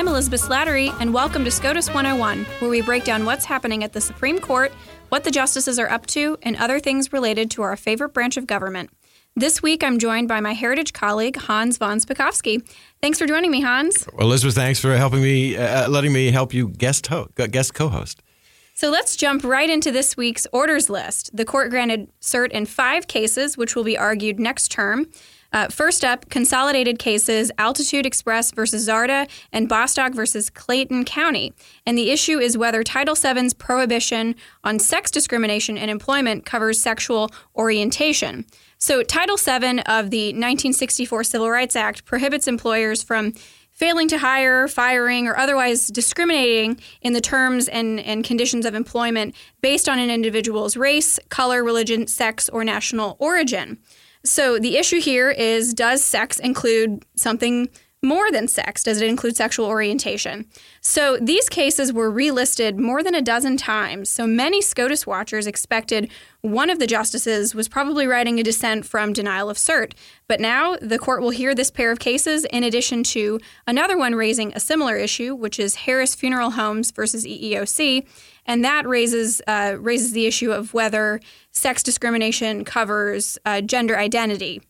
I'm Elizabeth Slattery, and welcome to SCOTUS 101, where we break down what's happening at the Supreme Court, what the justices are up to, and other things related to our favorite branch of government. This week, I'm joined by my Heritage colleague, Hans von Spakovsky. Thanks for joining me, Hans. Well, Elizabeth, thanks for helping me, uh, letting me help you guest, ho- guest co-host. So let's jump right into this week's orders list. The court granted cert in five cases, which will be argued next term. Uh, first up, consolidated cases Altitude Express versus Zarda and Bostock versus Clayton County. And the issue is whether Title VII's prohibition on sex discrimination in employment covers sexual orientation. So, Title VII of the 1964 Civil Rights Act prohibits employers from failing to hire, firing, or otherwise discriminating in the terms and, and conditions of employment based on an individual's race, color, religion, sex, or national origin. So the issue here is does sex include something more than sex? Does it include sexual orientation? So these cases were relisted more than a dozen times. So many SCOTUS watchers expected one of the justices was probably writing a dissent from denial of cert. But now the court will hear this pair of cases in addition to another one raising a similar issue, which is Harris Funeral Homes versus EEOC. And that raises uh, raises the issue of whether sex discrimination covers uh, gender identity,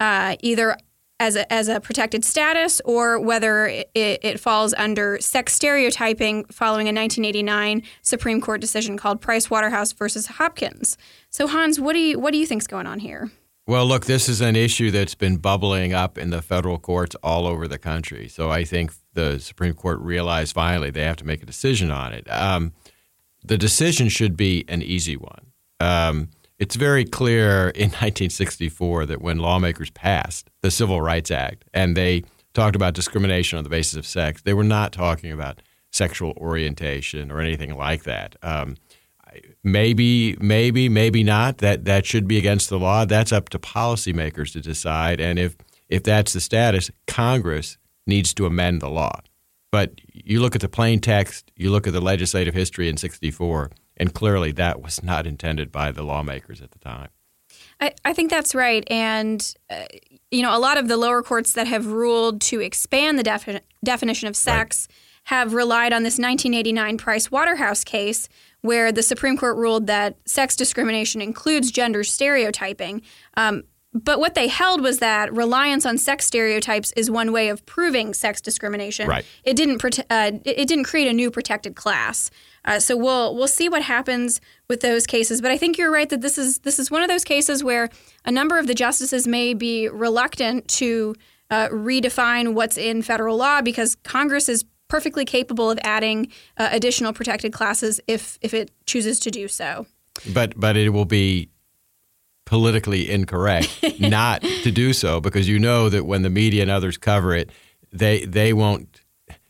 uh, either as a, as a protected status or whether it, it, falls under sex stereotyping following a 1989 Supreme Court decision called Price Waterhouse versus Hopkins. So Hans, what do you what do you think's going on here? Well, look, this is an issue that's been bubbling up in the federal courts all over the country. So I think the Supreme Court realized finally they have to make a decision on it. Um, the decision should be an easy one. Um, it's very clear in 1964 that when lawmakers passed the Civil Rights Act and they talked about discrimination on the basis of sex, they were not talking about sexual orientation or anything like that. Um, maybe, maybe, maybe not. That that should be against the law. That's up to policymakers to decide. And if if that's the status, Congress needs to amend the law. But you look at the plain text, you look at the legislative history in '64 and clearly, that was not intended by the lawmakers at the time. I, I think that's right. And, uh, you know, a lot of the lower courts that have ruled to expand the defi- definition of sex right. have relied on this 1989 Price Waterhouse case, where the Supreme Court ruled that sex discrimination includes gender stereotyping. Um, but what they held was that reliance on sex stereotypes is one way of proving sex discrimination. Right. It didn't prote- uh, it didn't create a new protected class. Uh, so we'll we'll see what happens with those cases. But I think you're right that this is this is one of those cases where a number of the justices may be reluctant to uh, redefine what's in federal law because Congress is perfectly capable of adding uh, additional protected classes if if it chooses to do so. But but it will be politically incorrect not to do so because you know that when the media and others cover it, they they won't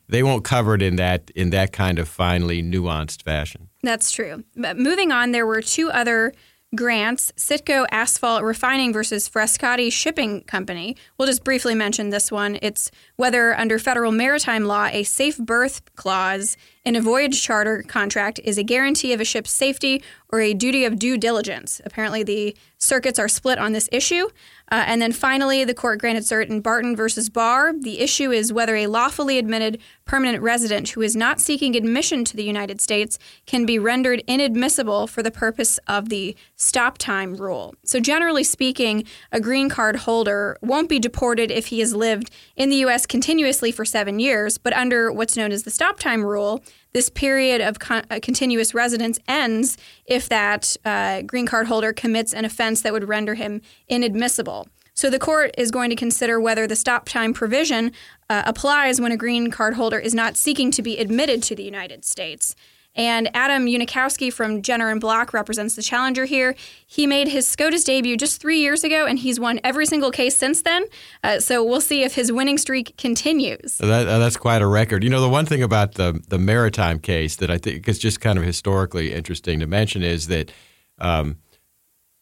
they won't cover it in that in that kind of finely nuanced fashion. That's true. But moving on, there were two other grants Citgo Asphalt Refining versus Frescati Shipping Company. We'll just briefly mention this one. It's whether under federal maritime law a safe berth clause in a voyage charter contract is a guarantee of a ship's safety or a duty of due diligence. Apparently, the circuits are split on this issue. Uh, and then finally, the court granted cert in Barton versus Barr. The issue is whether a lawfully admitted permanent resident who is not seeking admission to the United States can be rendered inadmissible for the purpose of the stop time rule. So, generally speaking, a green card holder won't be deported if he has lived in the U.S. continuously for seven years, but under what's known as the stop time rule, this period of con- uh, continuous residence ends if that uh, green card holder commits an offense that would render him inadmissible. So the court is going to consider whether the stop time provision uh, applies when a green card holder is not seeking to be admitted to the United States. And Adam Unikowski from Jenner and Block represents the challenger here. He made his SCOTUS debut just three years ago, and he's won every single case since then. Uh, so we'll see if his winning streak continues. That, uh, that's quite a record. You know, the one thing about the the maritime case that I think is just kind of historically interesting to mention is that. Um,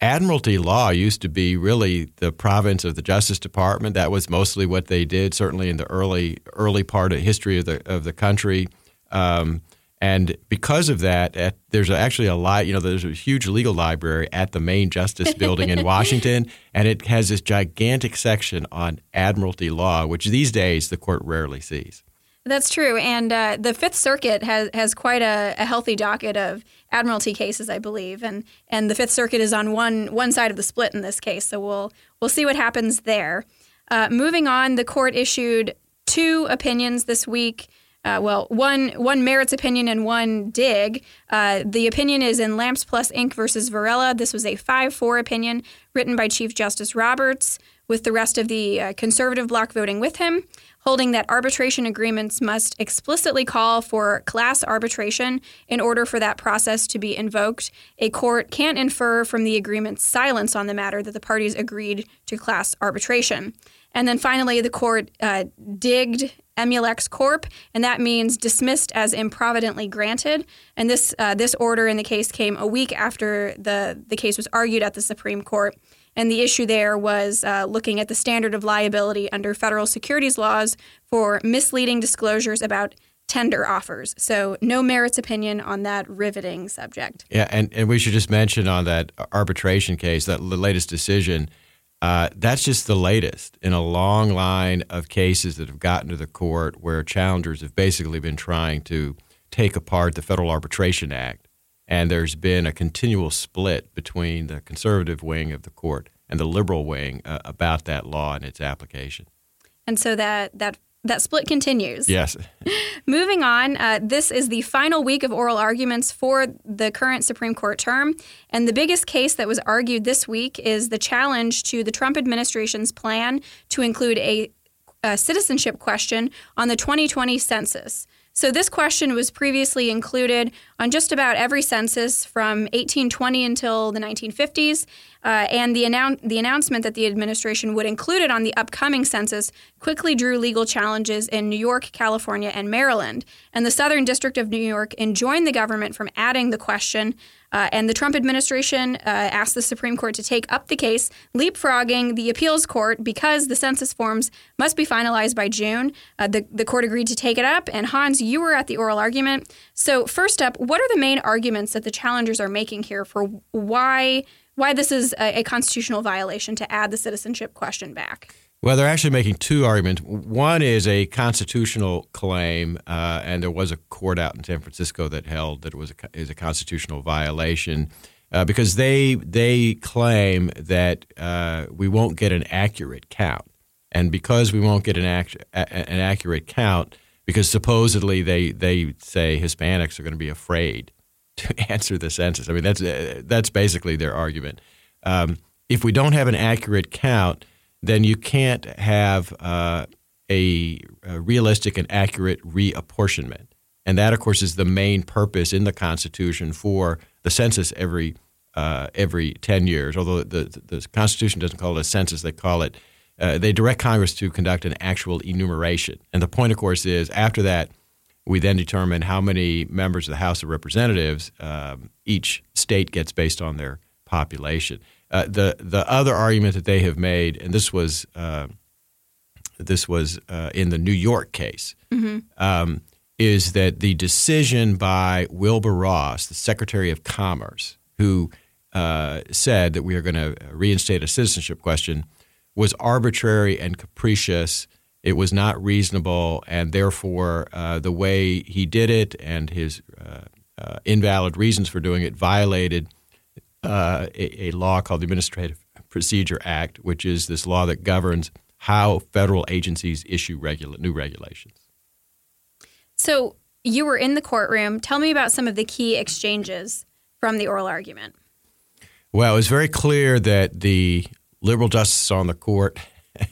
Admiralty law used to be really the province of the Justice Department. That was mostly what they did, certainly in the early early part of history of the of the country. Um, and because of that, at, there's actually a lot, you know, there's a huge legal library at the main Justice Building in Washington, and it has this gigantic section on admiralty law, which these days the court rarely sees. That's true, and uh, the Fifth Circuit has has quite a, a, healthy docket of admiralty cases, I believe, and and the Fifth Circuit is on one one side of the split in this case. So we'll we'll see what happens there. Uh, moving on, the court issued two opinions this week. Uh, well, one one merits opinion and one dig. Uh, the opinion is in Lamps Plus Inc. versus Varela. This was a 5 4 opinion written by Chief Justice Roberts, with the rest of the uh, conservative bloc voting with him holding that arbitration agreements must explicitly call for class arbitration in order for that process to be invoked. A court can't infer from the agreement's silence on the matter that the parties agreed to class arbitration. And then finally, the court uh, digged Emulex Corp, and that means dismissed as improvidently granted. And this uh, this order in the case came a week after the the case was argued at the Supreme Court. And the issue there was uh, looking at the standard of liability under federal securities laws for misleading disclosures about tender offers. So, no merits opinion on that riveting subject. Yeah, and, and we should just mention on that arbitration case, that the latest decision, uh, that's just the latest in a long line of cases that have gotten to the court where challengers have basically been trying to take apart the Federal Arbitration Act and there's been a continual split between the conservative wing of the court and the liberal wing uh, about that law and its application. And so that that that split continues. Yes. Moving on, uh, this is the final week of oral arguments for the current Supreme Court term. And the biggest case that was argued this week is the challenge to the Trump administration's plan to include a, a citizenship question on the 2020 census. So, this question was previously included on just about every census from 1820 until the 1950s. Uh, and the, annou- the announcement that the administration would include it on the upcoming census quickly drew legal challenges in New York, California, and Maryland. And the Southern District of New York enjoined the government from adding the question uh, and the Trump administration uh, asked the Supreme Court to take up the case, leapfrogging the appeals court because the census forms must be finalized by June. Uh, the, the court agreed to take it up, and Hans, you were at the oral argument. So, first up, what are the main arguments that the challengers are making here for why why this is a, a constitutional violation to add the citizenship question back? Well, they're actually making two arguments. One is a constitutional claim, uh, and there was a court out in San Francisco that held that it was a, is a constitutional violation uh, because they they claim that uh, we won't get an accurate count, and because we won't get an act, an accurate count, because supposedly they they say Hispanics are going to be afraid to answer the census. I mean, that's that's basically their argument. Um, if we don't have an accurate count then you can't have uh, a, a, realistic and accurate reapportionment. And that, of course, is the main purpose in the Constitution for the census every uh, every ten years. Although the, the, the Constitution doesn't call it a census, they call it uh, they direct Congress to conduct an actual enumeration. And the point, of course, is after that, we then determine how many members of the House of Representatives um, each state gets based on their population. Uh, the the other argument that they have made, and this was uh, this was uh, in the New York case, mm-hmm. um, is that the decision by Wilbur Ross, the Secretary of Commerce, who uh, said that we are going to reinstate a citizenship question, was arbitrary and capricious. It was not reasonable, and therefore, uh, the way he did it and his invalid reasons for doing it violated uh, a, a, law called the Administrative Procedure Act, which is this law that governs how federal agencies issue regula- new regulations. So you were in the courtroom. Tell me about some of the key exchanges from the oral argument. Well, it was very clear that the liberal justices on the court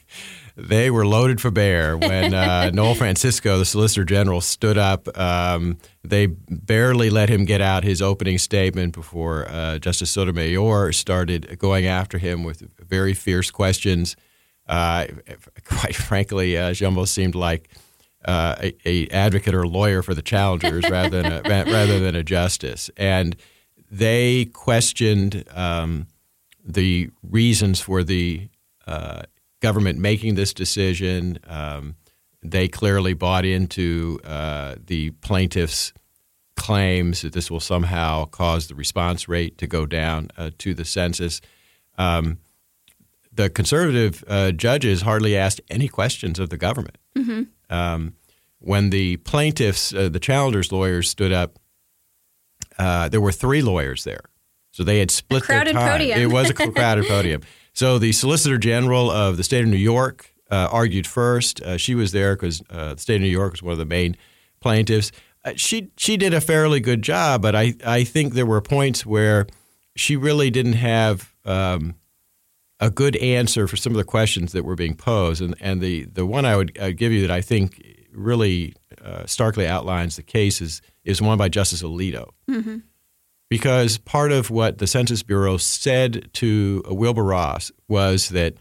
they were loaded for bear when uh, Noel Francisco, the Solicitor General, stood up. Um, they barely let him get out his opening statement before uh, Justice Sotomayor started going after him with very fierce questions. Uh, quite frankly, uh, Jumbo seemed like uh, a, a, advocate or lawyer for the challengers rather than a, rather than a justice, and they questioned um, the reasons for the uh, government making this decision. Um, they clearly bought into uh, the plaintiff's claims that this will somehow cause the response rate to go down uh, to the census. Um, the conservative uh, judges hardly asked any questions of the government. Mm-hmm. Um, when the plaintiffs, uh, the challengers' lawyers stood up, uh, there were three lawyers there. So they had split their crowded time. podium. It was a crowded podium. So the Solicitor General of the state of New York uh, argued first. Uh, she was there because uh, the state of New York was one of the main plaintiffs. Uh, she she did a fairly good job, but I, I think there were points where she really didn't have um, a good answer for some of the questions that were being posed. And and the the one I would I'd give you that I think really uh, starkly outlines the case is is one by Justice Alito. Because part of what the Census Bureau said to Wilbur Ross was that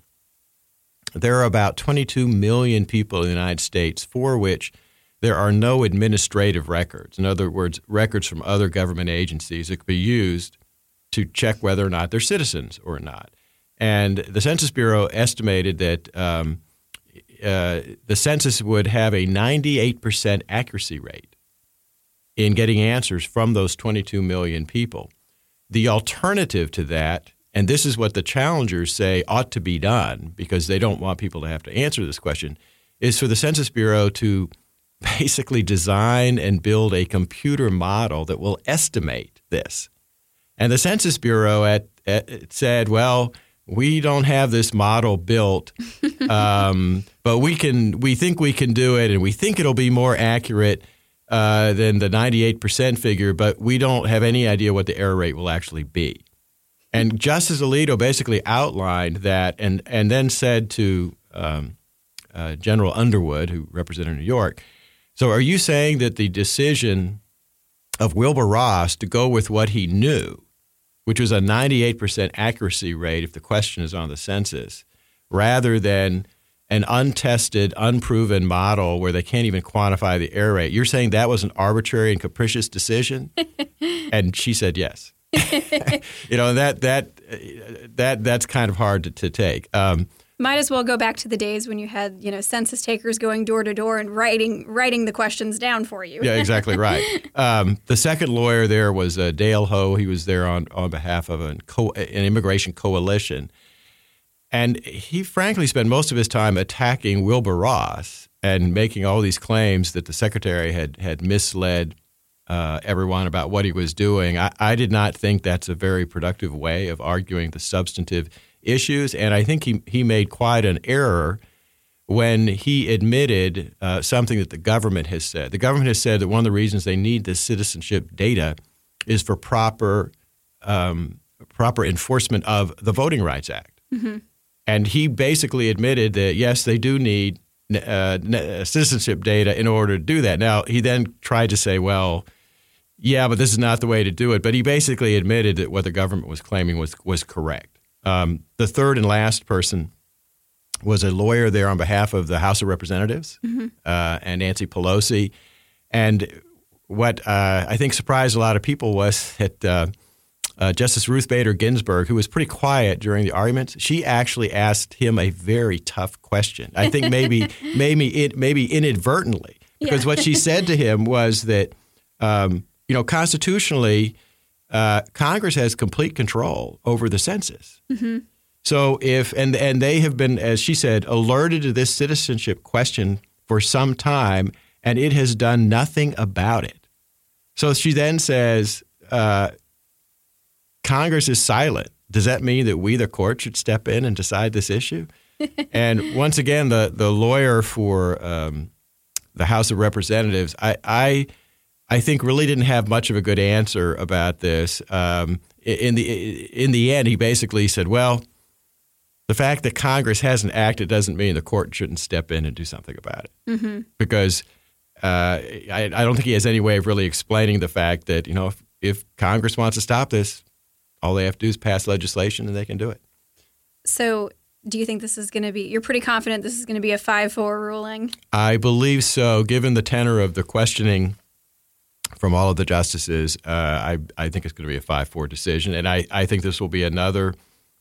there are about 22 million people in the United States for which there are no administrative records. In other words, records from other government agencies that could be used to check whether or not they're citizens or not. And the Census Bureau estimated that um, uh, the census would have a 98% accuracy rate in getting answers from those 22 million people. The alternative to that, and this is what the challengers say ought to be done because they don't want people to have to answer this question, is for the Census Bureau to basically design and build a computer model that will estimate this. And the Census Bureau at, at, said, well, we don't have this model built, um, but we can. We think we can do it, and we think it'll be more accurate uh, than the 98% figure. But we don't have any idea what the error rate will actually be. And Justice Alito basically outlined that, and and then said to um, uh, General Underwood, who represented New York, so are you saying that the decision of Wilbur Ross to go with what he knew, which was a 98% accuracy rate if the question is on the census, rather than an untested, unproven model where they can't even quantify the error rate, you're saying that was an arbitrary and capricious decision? and she said yes. you know that that that that's kind of hard to, to take. Um, Might as well go back to the days when you had, you know, census takers going door to door and writing writing the questions down for you. Yeah, exactly right. Um, the second lawyer there was uh, Dale Ho. He was there on, on behalf of an, co- an immigration coalition. And he frankly spent most of his time attacking Wilbur Ross and making all these claims that the secretary had, had misled uh, everyone about what he was doing. I, I did not think that's a very productive way of arguing the substantive issues. And I think he, he made quite an error when he admitted uh, something that the government has said. The government has said that one of the reasons they need this citizenship data is for proper um, proper enforcement of the Voting Rights Act. And he basically admitted that yes, they do need uh, citizenship data in order to do that. Now he then tried to say, well, yeah, but this is not the way to do it. But he basically admitted that what the government was claiming was was correct. Um, the third and last person was a lawyer there on behalf of the House of Representatives uh, and Nancy Pelosi. And what uh, I think surprised a lot of people was that uh, Justice Ruth Bader Ginsburg, who was pretty quiet during the arguments, she actually asked him a very tough question. I think maybe maybe it maybe inadvertently because Yeah. what she said to him was that um, you know constitutionally uh, Congress has complete control over the census. So if and and they have been, as she said, alerted to this citizenship question for some time, and it has done nothing about it. So she then says, uh, Congress is silent. Does that mean that we, the court, should step in and decide this issue? and once again, the the lawyer for um, the House of Representatives, I, I I think really didn't have much of a good answer about this. Um, in the in the end, he basically said, "Well, the fact that Congress hasn't acted doesn't mean the court shouldn't step in and do something about it." Because uh, I, I don't think he has any way of really explaining the fact that you know if, if Congress wants to stop this, all they have to do is pass legislation and they can do it. So, do you think this is going to be? You're pretty confident this is going to be a five-four ruling. I believe so, given the tenor of the questioning from all of the justices. Uh, I, I think it's going to be a 5 4 decision. And I, I think this will be another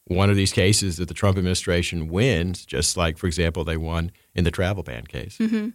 one of these cases that the Trump administration wins, just like, for example, they won in the travel ban case. Mm-hmm.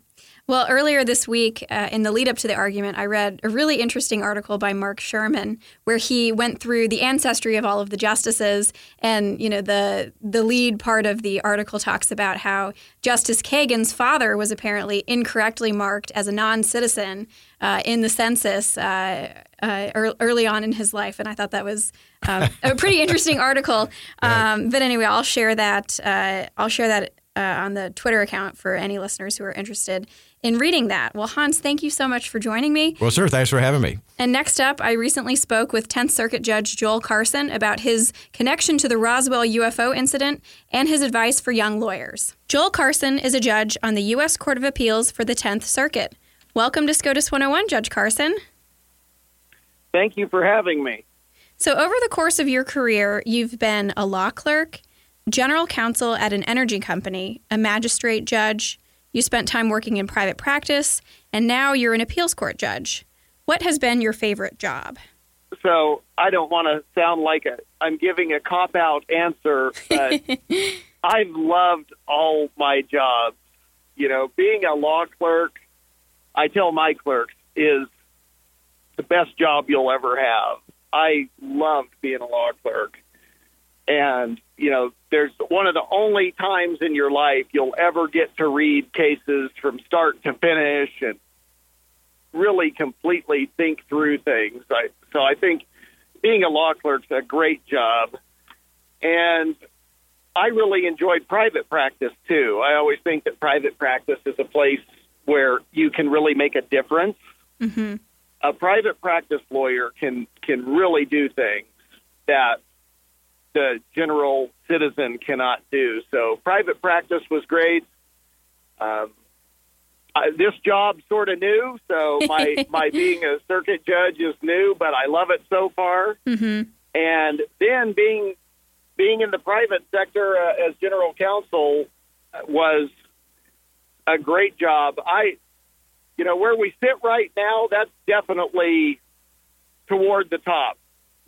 Well, earlier this week, uh, in the lead up to the argument, I read a really interesting article by Mark Sherman where he went through the ancestry of all of the justices, and you know the the lead part of the article talks about how Justice Kagan's father was apparently incorrectly marked as a non-citizen uh, in the census uh, uh early on in his life, and I thought that was um, a pretty interesting article. Um, but anyway, I'll share that. Uh, I'll share that uh, on the Twitter account for any listeners who are interested in reading that. Well, Hans, thank you so much for joining me. Well, sir, thanks for having me. And next up, I recently spoke with 10th Circuit Judge Joel Carson about his connection to the Roswell UFO incident and his advice for young lawyers. Joel Carson is a judge on the U.S. Court of Appeals for the 10th Circuit. Welcome to SCOTUS 101, Judge Carson. Thank you for having me. So, over the course of your career, you've been a law clerk, general counsel at an energy company, a magistrate judge. You spent time working in private practice, and now you're an appeals court judge. What has been your favorite job? So I don't want to sound like a, I'm giving a cop out answer, but I've loved all my jobs. You know, being a law clerk, I tell my clerks, is the best job you'll ever have. I loved being a law clerk. And, you know, there's one of the only times in your life you'll ever get to read cases from start to finish and really completely think through things. I, so I think being a law clerk's a great job. And I really enjoyed private practice too. I always think that private practice is a place where you can really make a difference. Mm-hmm. A private practice lawyer can can really do things that the general citizen cannot do. So private practice was great. Um, I, this job sort of new, so my my being a circuit judge is new, but I love it so far. Mm-hmm. And then being being in the private sector uh, as general counsel was a great job. I, you know, where we sit right now, that's definitely toward the top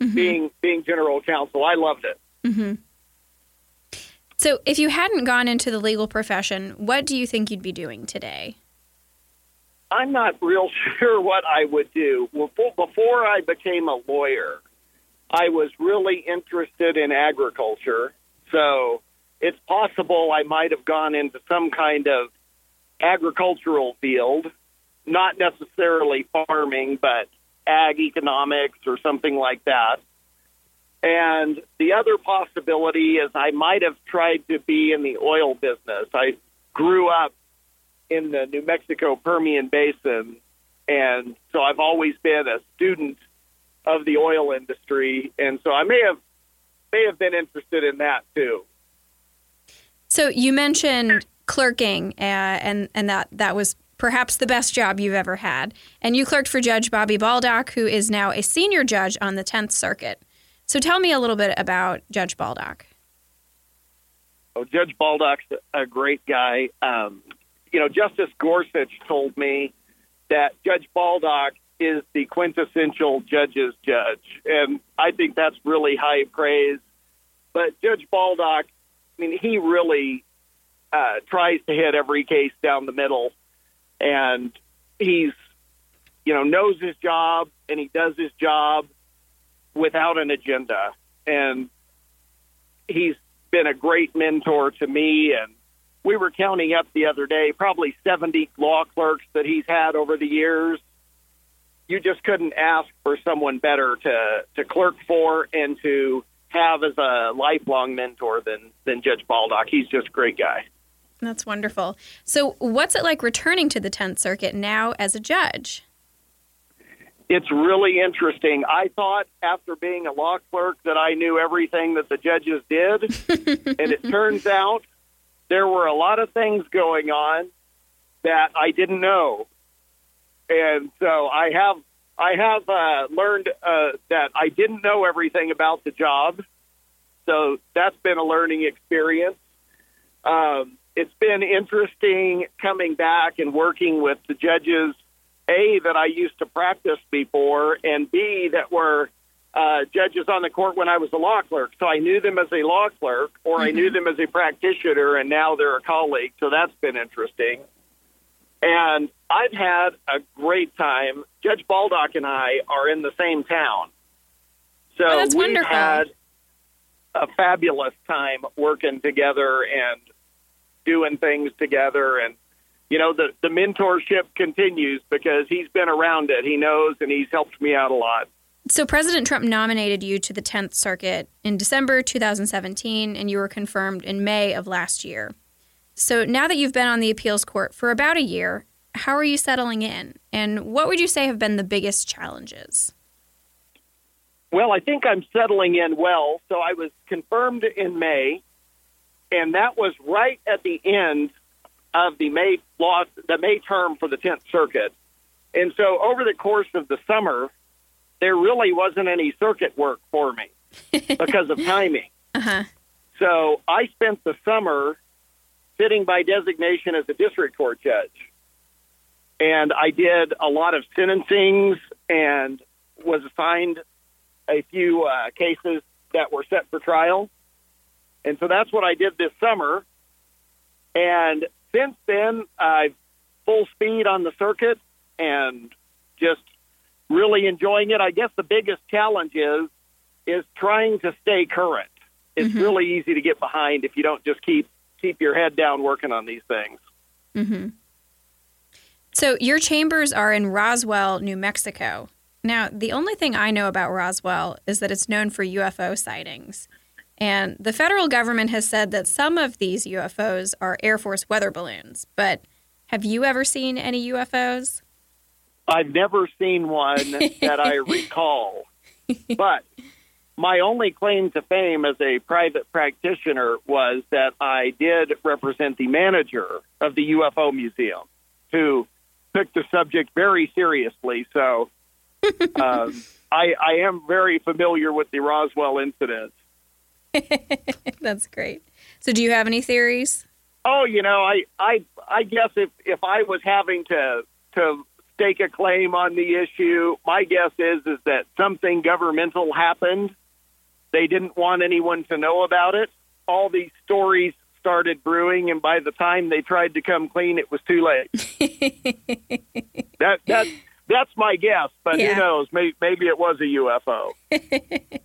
mm-hmm. being being general counsel. I loved it. Mm-hmm. So, if you hadn't gone into the legal profession, what do you think you'd be doing today? I'm not real sure what I would do. Before I became a lawyer, I was really interested in agriculture. So, it's possible I might have gone into some kind of agricultural field, not necessarily farming, but ag economics or something like that. And the other possibility is I might have tried to be in the oil business. I grew up in the New Mexico Permian Basin, and so I've always been a student of the oil industry, and so I may have may have been interested in that too. So you mentioned clerking, uh, and and that that was perhaps the best job you've ever had. And you clerked for Judge Bobby Baldock, who is now a senior judge on the Tenth Circuit. So tell me a little bit about Judge Baldock. Oh, Judge Baldock's a great guy. Um, you know, Justice Gorsuch told me that Judge Baldock is the quintessential judge's judge, and I think that's really high praise. But Judge Baldock, I mean, he really uh, tries to hit every case down the middle, and he's, you know, knows his job and he does his job without an agenda. And he's been a great mentor to me. And we were counting up the other day, probably 70 law clerks that he's had over the years. You just couldn't ask for someone better to, to clerk for and to have as a lifelong mentor than, than Judge Baldock. He's just a great guy. That's wonderful. So, what's it like returning to the 10th Circuit now as a judge? It's really interesting. I thought after being a law clerk that I knew everything that the judges did, and it turns out there were a lot of things going on that I didn't know, and so I have I have uh, learned uh, that I didn't know everything about the job. So that's been a learning experience. Um, it's been interesting coming back and working with the judges a that I used to practice before, and B that were uh, judges on the court when I was a law clerk, so I knew them as a law clerk, or I knew them as a practitioner, and now they're a colleague. So that's been interesting. And I've had a great time. Judge Baldock and I are in the same town, so Oh, that's we've wonderful. had a fabulous time working together and doing things together. And you know, the the mentorship continues because he's been around it. He knows, and he's helped me out a lot. So President Trump nominated you to the 10th Circuit in December 2017, and you were confirmed in May of last year. So now that you've been on the appeals court for about a year, how are you settling in? And what would you say have been the biggest challenges? Well, I think I'm settling in well. So I was confirmed in May, and that was right at the end of the May law, the May term for the 10th Circuit. And so over the course of the summer, there really wasn't any circuit work for me because of timing. Uh-huh. So I spent the summer sitting by designation as a district court judge. And I did a lot of sentencings and was assigned a few uh, cases that were set for trial. And so that's what I did this summer. And since then, I've full speed on the circuit and just really enjoying it. I guess the biggest challenge is is trying to stay current. It's really easy to get behind if you don't just keep keep your head down working on these things. Mm-hmm. So your chambers are in Roswell, New Mexico. Now, the only thing I know about Roswell is that it's known for UFO sightings. And the federal government has said that some of these UFOs are Air Force weather balloons. But have you ever seen any UFOs? I've never seen one that I recall. But my only claim to fame as a private practitioner was that I did represent the manager of the UFO Museum, who took the subject very seriously. So um, I, I am very familiar with the Roswell incident. That's great. So, do you have any theories? Oh, you know, I, I, I guess if, if I was having to to stake a claim on the issue, my guess is is that something governmental happened. They didn't want anyone to know about it. All these stories started brewing, and by the time they tried to come clean, it was too late. that that that's my guess, but Yeah. who knows? Maybe, maybe it was a UFO.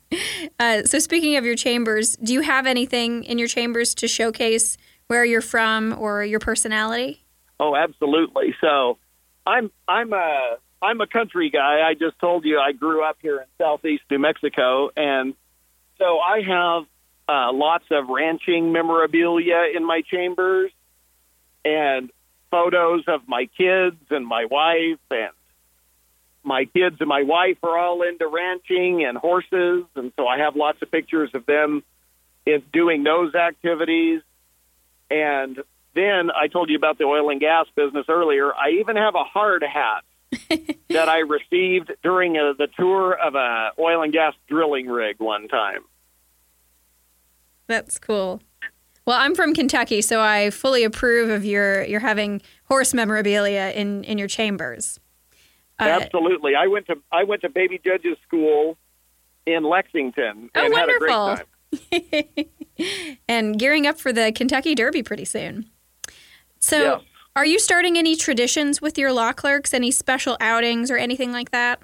Uh, so, speaking of your chambers, do you have anything in your chambers to showcase where you're from or your personality? Oh, absolutely. So, I'm I'm a I'm a country guy. I just told you I grew up here in southeast New Mexico, and so I have uh, lots of ranching memorabilia in my chambers, and photos of my kids and my wife, and my kids and my wife are all into ranching and horses, and so I have lots of pictures of them in doing those activities, and then I told you about the oil and gas business earlier. I even have a hard hat that I received during a, the tour of a oil and gas drilling rig one time. That's cool. Well, I'm from Kentucky, so I fully approve of your your having horse memorabilia in in your chambers. Uh, Absolutely, I went to I went to baby judges school in Lexington Oh, and had a wonderful. great time. and gearing up for the Kentucky Derby pretty soon. So, Yes. are you starting any traditions with your law clerks? Any special outings or anything like that?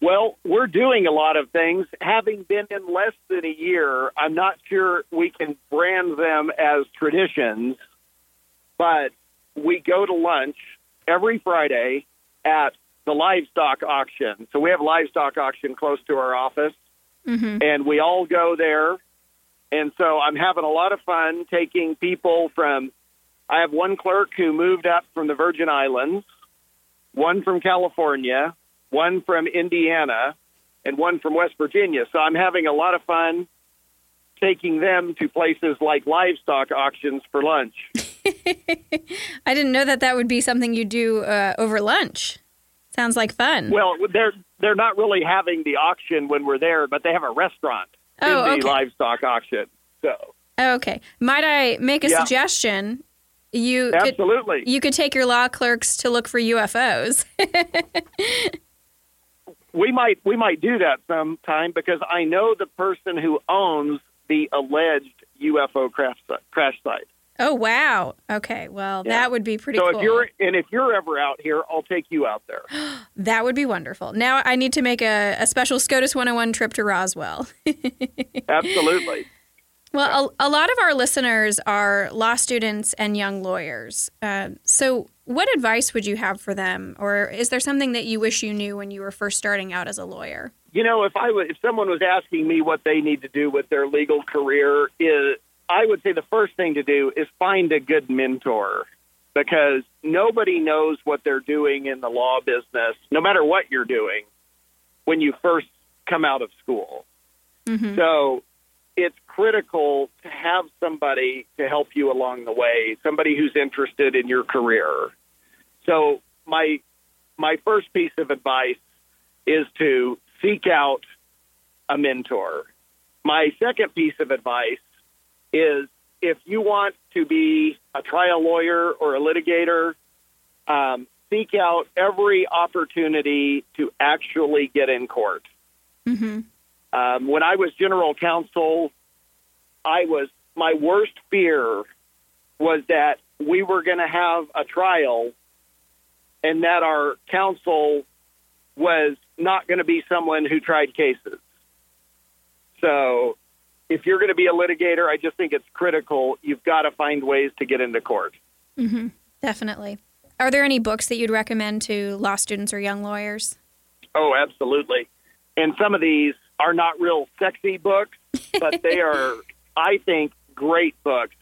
Well, we're doing a lot of things. Having been in less than a year, I'm not sure we can brand them as traditions, but we go to lunch every Friday at the livestock auction. So we have a livestock auction close to our office, Mm-hmm. and we all go there. And so I'm having a lot of fun taking people from. I have one clerk who moved up from the Virgin Islands, one from California, one from Indiana, and one from West Virginia. So I'm having a lot of fun taking them to places like livestock auctions for lunch. I didn't know that that would be something you do uh, over lunch. Sounds like fun. Well, they're they're not really having the auction when we're there, but they have a restaurant Oh, in the okay. livestock auction. So okay. Might I make a Yeah. suggestion? You could absolutely. you could take your law clerks to look for UFOs. we might we might do that sometime because I know the person who owns the alleged UFO crash crash site. Oh wow. Okay. Well, Yeah. that would be pretty So cool. if you're and if you're ever out here, I'll take you out there. that would be wonderful. Now I need to make a, a special SCOTUS 101 trip to Roswell. Absolutely. Well, a, a lot of our listeners are law students and young lawyers. Uh, so, what advice would you have for them, or is there something that you wish you knew when you were first starting out as a lawyer? You know, if I was, if someone was asking me what they need to do with their legal career, is I would say the first thing to do is find a good mentor because nobody knows what they're doing in the law business, no matter what you're doing, when you first come out of school. Mm-hmm. So it's critical to have somebody to help you along the way, somebody who's interested in your career. So my my first piece of advice is to seek out a mentor. My second piece of advice is if you want to be a trial lawyer or a litigator, um, seek out every opportunity to actually get in court. Mm-hmm. Um, when I was general counsel, I was my worst fear was that we were going to have a trial, and that our counsel was not going to be someone who tried cases. So, if you're going to be a litigator, I just think it's critical. You've got to find ways to get into court. Mm-hmm. Definitely. Are there any books that you'd recommend to law students or young lawyers? Oh, absolutely. And some of these are not real sexy books, but they are, I think, great books.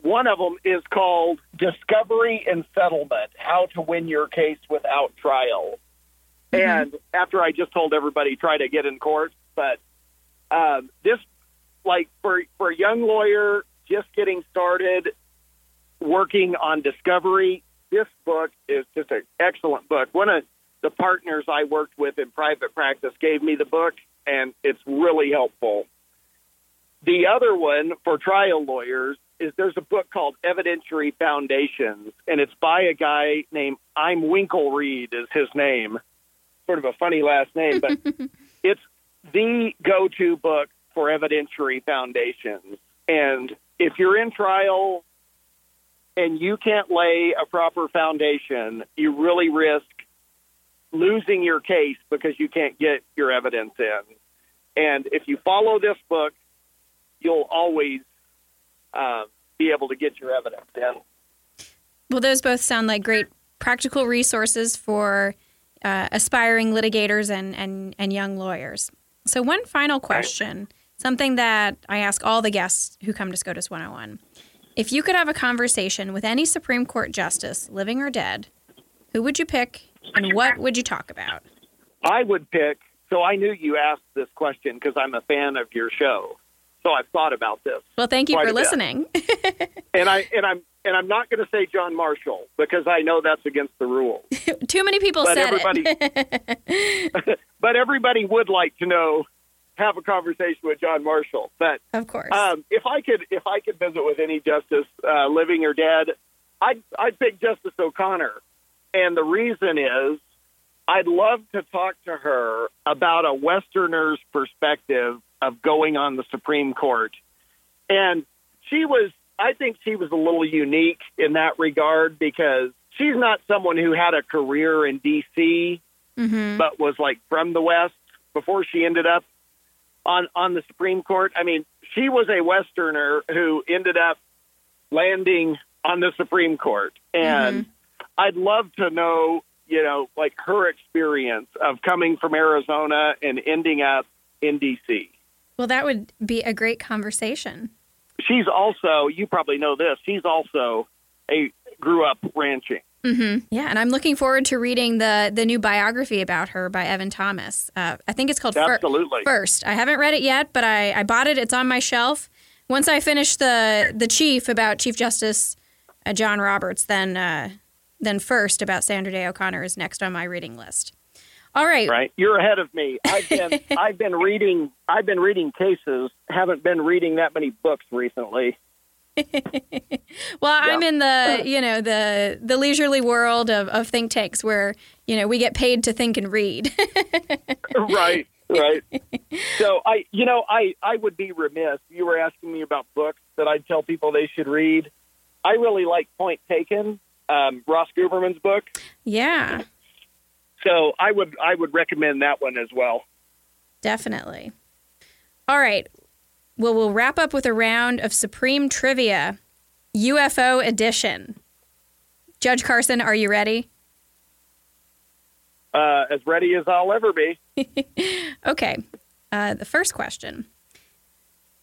One of them is called Discovery and Settlement How to Win Your Case Without Trial. And after I just told everybody try to get in court, but um, this, like for, for a young lawyer just getting started working on discovery, this book is just an excellent book. One of the partners I worked with in private practice gave me the book, and it's really helpful. The other one for trial lawyers is there's a book called Evidentiary Foundations, and it's by a guy named Imwinkelried is his name. Sort of a funny last name, but it's the go-to book for evidentiary foundations. And if you're in trial and you can't lay a proper foundation, you really risk losing your case because you can't get your evidence in. And if you follow this book, you'll always uh, be able to get your evidence in. Well, those both sound like great practical resources for uh, aspiring litigators and, and, and young lawyers. So, one final question, something that I ask all the guests who come to SCOTUS 101. If you could have a conversation with any Supreme Court justice, living or dead, who would you pick and what would you talk about? I would pick. So I knew you asked this question because I'm a fan of your show. So I've thought about this, Well, thank you for listening. and I and I'm and I'm not going to say John Marshall because I know that's against the rules. Too many people But said everybody- it. but everybody would like to know, have a conversation with John Marshall. But of course. Um, if I could, if I could visit with any justice, uh, living or dead, I'd I'd pick Justice O'Connor, and the reason is, I'd love to talk to her about a Westerner's perspective of going on the Supreme Court, and she was, I think she was a little unique in that regard because she's not someone who had a career in D.C hmm but was like from the West before she ended up on on the Supreme Court. I mean, she was a Westerner who ended up landing on the Supreme Court, and mm-hmm. I'd love to know, you know, like her experience of coming from Arizona and ending up in D.C. Well, that would be a great conversation. She's also, you probably know this, she's also a grew up ranching. Hmm Yeah, and I'm looking forward to reading the the new biography about her by Evan Thomas. Uh, I think it's called Fir- Absolutely. First. I haven't read it yet, but I, I bought it. It's on my shelf. Once I finish the the Chief about Chief Justice uh, John Roberts, then uh, then First about Sandra Day O'Connor is next on my reading list. All right. Right, you're ahead of me. I've been I've been reading I've been reading cases. Haven't been reading that many books recently. well, I'm in the you know the the leisurely world of, of think tanks where you know we get paid to think and read. right, right. So I, you know, I I would be remiss. You were asking me about books that I'd tell people they should read. I really like Point Taken, um, Ross Guberman's book. yeah, So I would I would recommend that one as well. definitely. All right. Well, we'll wrap up with a round of Supreme Trivia, UFO edition. Judge Carson, are you ready? Uh, as ready as I'll ever be. Okay. Uh, the first question.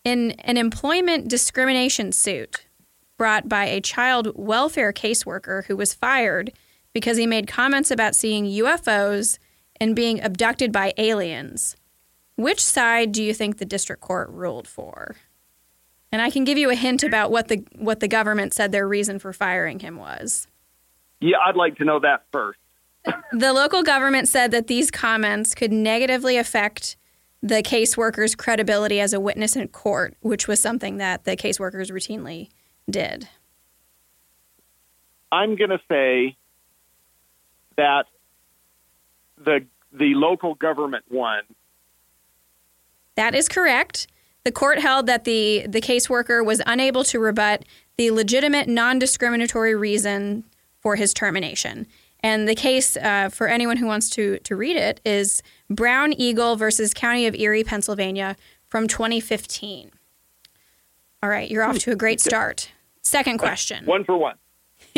In an employment discrimination suit brought by a child welfare caseworker who was fired because he made comments about seeing UFOs and being abducted by aliens, which side do you think the district court ruled for? And I can give you a hint about what the what the government said their reason for firing him was. Yeah, I'd like to know that first. The local government said that these comments could negatively affect the caseworker's credibility as a witness in court, which was something that the caseworkers routinely did. I'm going to say that the the local government won. That is correct. The court held that the, the caseworker was unable to rebut the legitimate non discriminatory reason for his termination. And the case, uh, for anyone who wants to, to read it, is Brown Eagle versus County of Erie, Pennsylvania from 2015. All right, you're off to a great start. Second question. One for one.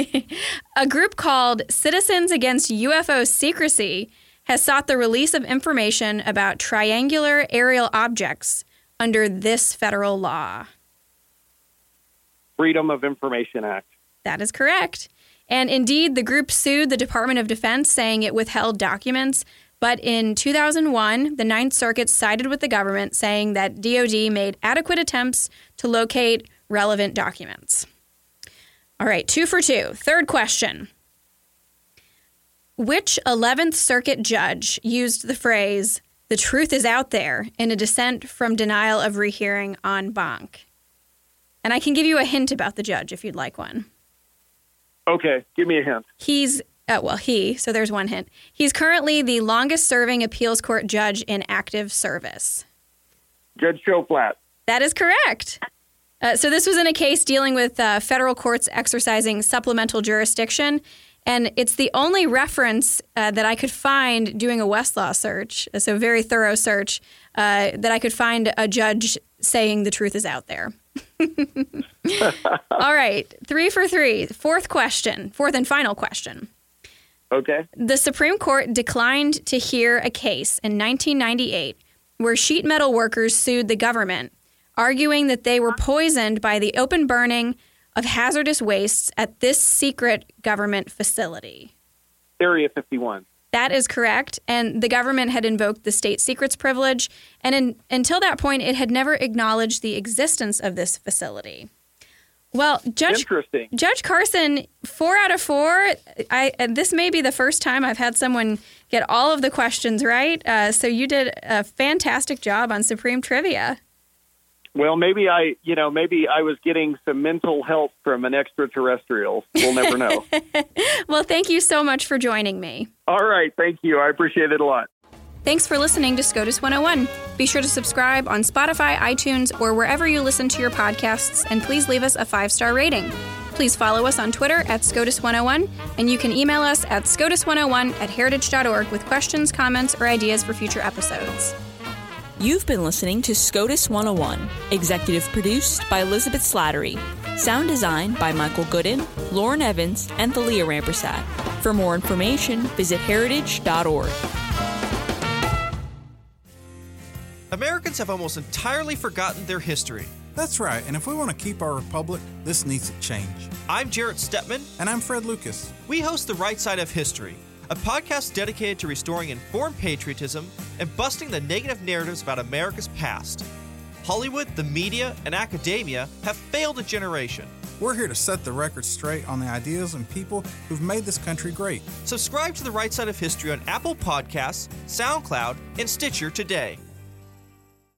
A group called Citizens Against UFO Secrecy has sought the release of information about triangular aerial objects under this federal law. Freedom of Information Act. That is correct. And indeed, the group sued the Department of Defense, saying it withheld documents. But in 2001, the Ninth Circuit sided with the government, saying that DoD made adequate attempts to locate relevant documents. All right, two for two. Third question. Which 11th Circuit judge used the phrase, the truth is out there, in a dissent from denial of rehearing en banc? And I can give you a hint about the judge if you'd like one. Okay, give me a hint. He's uh, well, he. So there's one hint. He's currently the longest-serving appeals court judge in active service. Judge Tjoflat. That is correct. Uh, so this was in a case dealing with uh, federal courts exercising supplemental jurisdiction, and it's the only reference uh, that I could find doing a Westlaw search, so very thorough search, uh, that I could find a judge saying the truth is out there. All right, three for three. Fourth question, fourth and final question. Okay. The Supreme Court declined to hear a case in 1998 where sheet metal workers sued the government, arguing that they were poisoned by the open burning of hazardous wastes at this secret government facility. Area 51. That is correct. And the government had invoked the state secrets privilege. And in, until that point, it had never acknowledged the existence of this facility. Well, Judge Judge Carson, four out of four. I and this may be the first time I've had someone get all of the questions right. Uh, so you did a fantastic job on Supreme Trivia. Well, maybe I, you know, maybe I was getting some mental help from an extraterrestrial. We'll never know. Well, thank you so much for joining me. All right. Thank you. I appreciate it a lot. Thanks for listening to SCOTUS 101. Be sure to subscribe on Spotify, iTunes, or wherever you listen to your podcasts, and please leave us a five star rating. Please follow us on Twitter at SCOTUS101, and you can email us at SCOTUS101 at heritage.org with questions, comments, or ideas for future episodes. You've been listening to SCOTUS 101, executive produced by Elizabeth Slattery, sound design by Michael Gooden, Lauren Evans, and Thalia Rampersad. For more information, visit heritage.org. Americans have almost entirely forgotten their history. That's right, and if we want to keep our republic, this needs to change. I'm Jarrett Stepman. And I'm Fred Lucas. We host The Right Side of History, a podcast dedicated to restoring informed patriotism and busting the negative narratives about America's past. Hollywood, the media, and academia have failed a generation. We're here to set the record straight on the ideas and people who've made this country great. Subscribe to The Right Side of History on Apple Podcasts, SoundCloud, and Stitcher today.